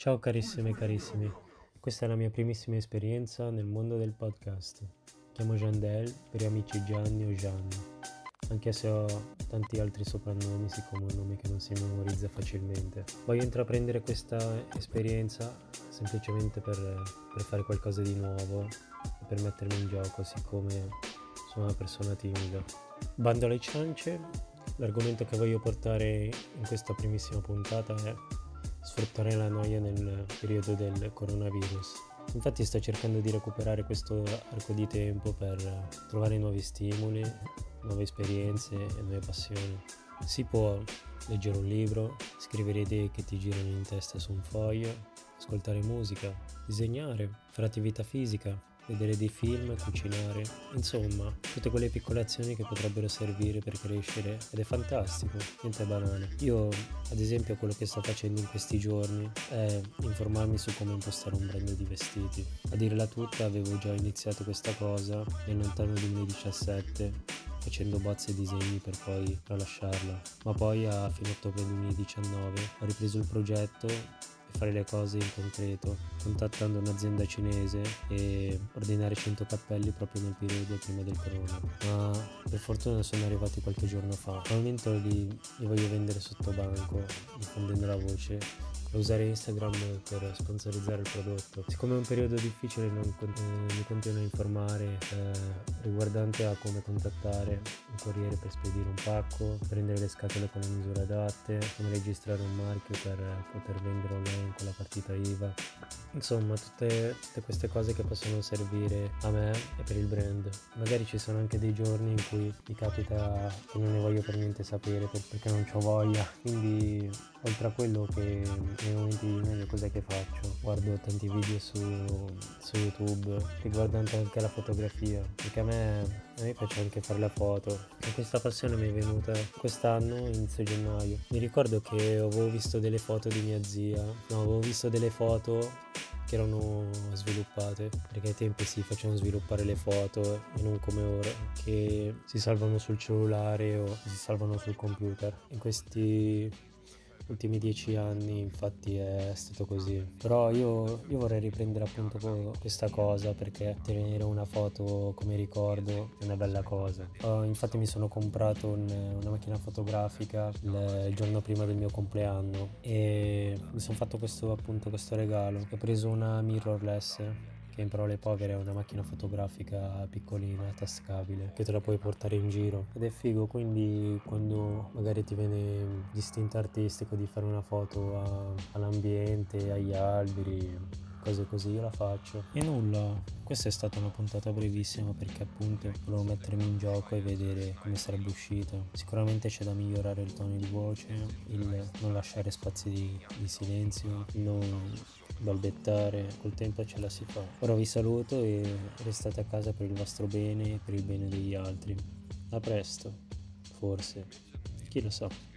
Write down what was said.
Ciao carissime e carissimi, questa è la mia primissima esperienza nel mondo del podcast. Chiamo Jandel per gli amici Gianni o Gianni, anche se ho tanti altri soprannomi siccome è un nome che non si memorizza facilmente. Voglio intraprendere questa esperienza semplicemente per, per fare qualcosa di nuovo e per mettermi in gioco siccome sono una persona timida. Bando alle ciance, l'argomento che voglio portare in questa primissima puntata è sfruttare la noia nel periodo del coronavirus. Infatti sto cercando di recuperare questo arco di tempo per trovare nuovi stimoli, nuove esperienze e nuove passioni. Si può leggere un libro, scrivere idee che ti girano in testa su un foglio, ascoltare musica, disegnare, fare attività fisica, vedere dei film, cucinare, insomma, tutte quelle piccole azioni che potrebbero servire per crescere ed è fantastico, niente banale. Io, ad esempio, quello che sto facendo in questi giorni è informarmi su come impostare un brand di vestiti. A dirla tutta, avevo già iniziato questa cosa nel lontano 2017 facendo bozze e disegni per poi tralasciarla. Ma poi a fine ottobre 2019 ho ripreso il progetto fare le cose in concreto, contattando un'azienda cinese e ordinare 100 cappelli proprio nel periodo prima del corona. Ma per fortuna sono arrivati qualche giorno fa. Al momento li, li voglio vendere sotto banco, diffondendo la voce usare Instagram per sponsorizzare il prodotto. Siccome è un periodo difficile non, eh, mi continuo a informare eh, riguardante a come contattare un corriere per spedire un pacco, prendere le scatole con le misure adatte, come registrare un marchio per poter vendere online con la partita IVA. Insomma, tutte, tutte queste cose che possono servire a me e per il brand. Magari ci sono anche dei giorni in cui mi capita che non ne voglio per niente sapere perché non ho voglia. Quindi, oltre a quello che nei momenti di meglio cos'è che faccio? Guardo tanti video su, su YouTube riguardanti anche la fotografia, perché a me, a me piace anche fare la foto. E questa passione mi è venuta quest'anno, inizio gennaio. Mi ricordo che avevo visto delle foto di mia zia, no, avevo visto delle foto che erano sviluppate perché ai tempi si facevano sviluppare le foto e non come ora che si salvano sul cellulare o si salvano sul computer in questi ultimi dieci anni infatti è stato così. Però io, io vorrei riprendere appunto questa cosa perché tenere una foto come ricordo è una bella cosa. Uh, infatti mi sono comprato un, una macchina fotografica il, il, giorno prima del mio compleanno e mi sono fatto questo appunto questo regalo. Ho preso una mirrorless che in parole povere è una macchina fotografica piccolina, tascabile, che te la puoi portare in giro ed è figo, quindi quando magari ti viene distinto artistico di fare una foto a, all'ambiente, agli alberi, cose così io la faccio. E nulla, questa è stata una puntata brevissima perché appunto volevo mettermi in gioco e vedere come sarebbe uscita. Sicuramente c'è da migliorare il tono di voce, il non lasciare spazi di, di silenzio, non balbettare, col tempo ce la si fa. Ora vi saluto e restate a casa per il vostro bene e per il bene degli altri. A presto, forse, chi lo sa.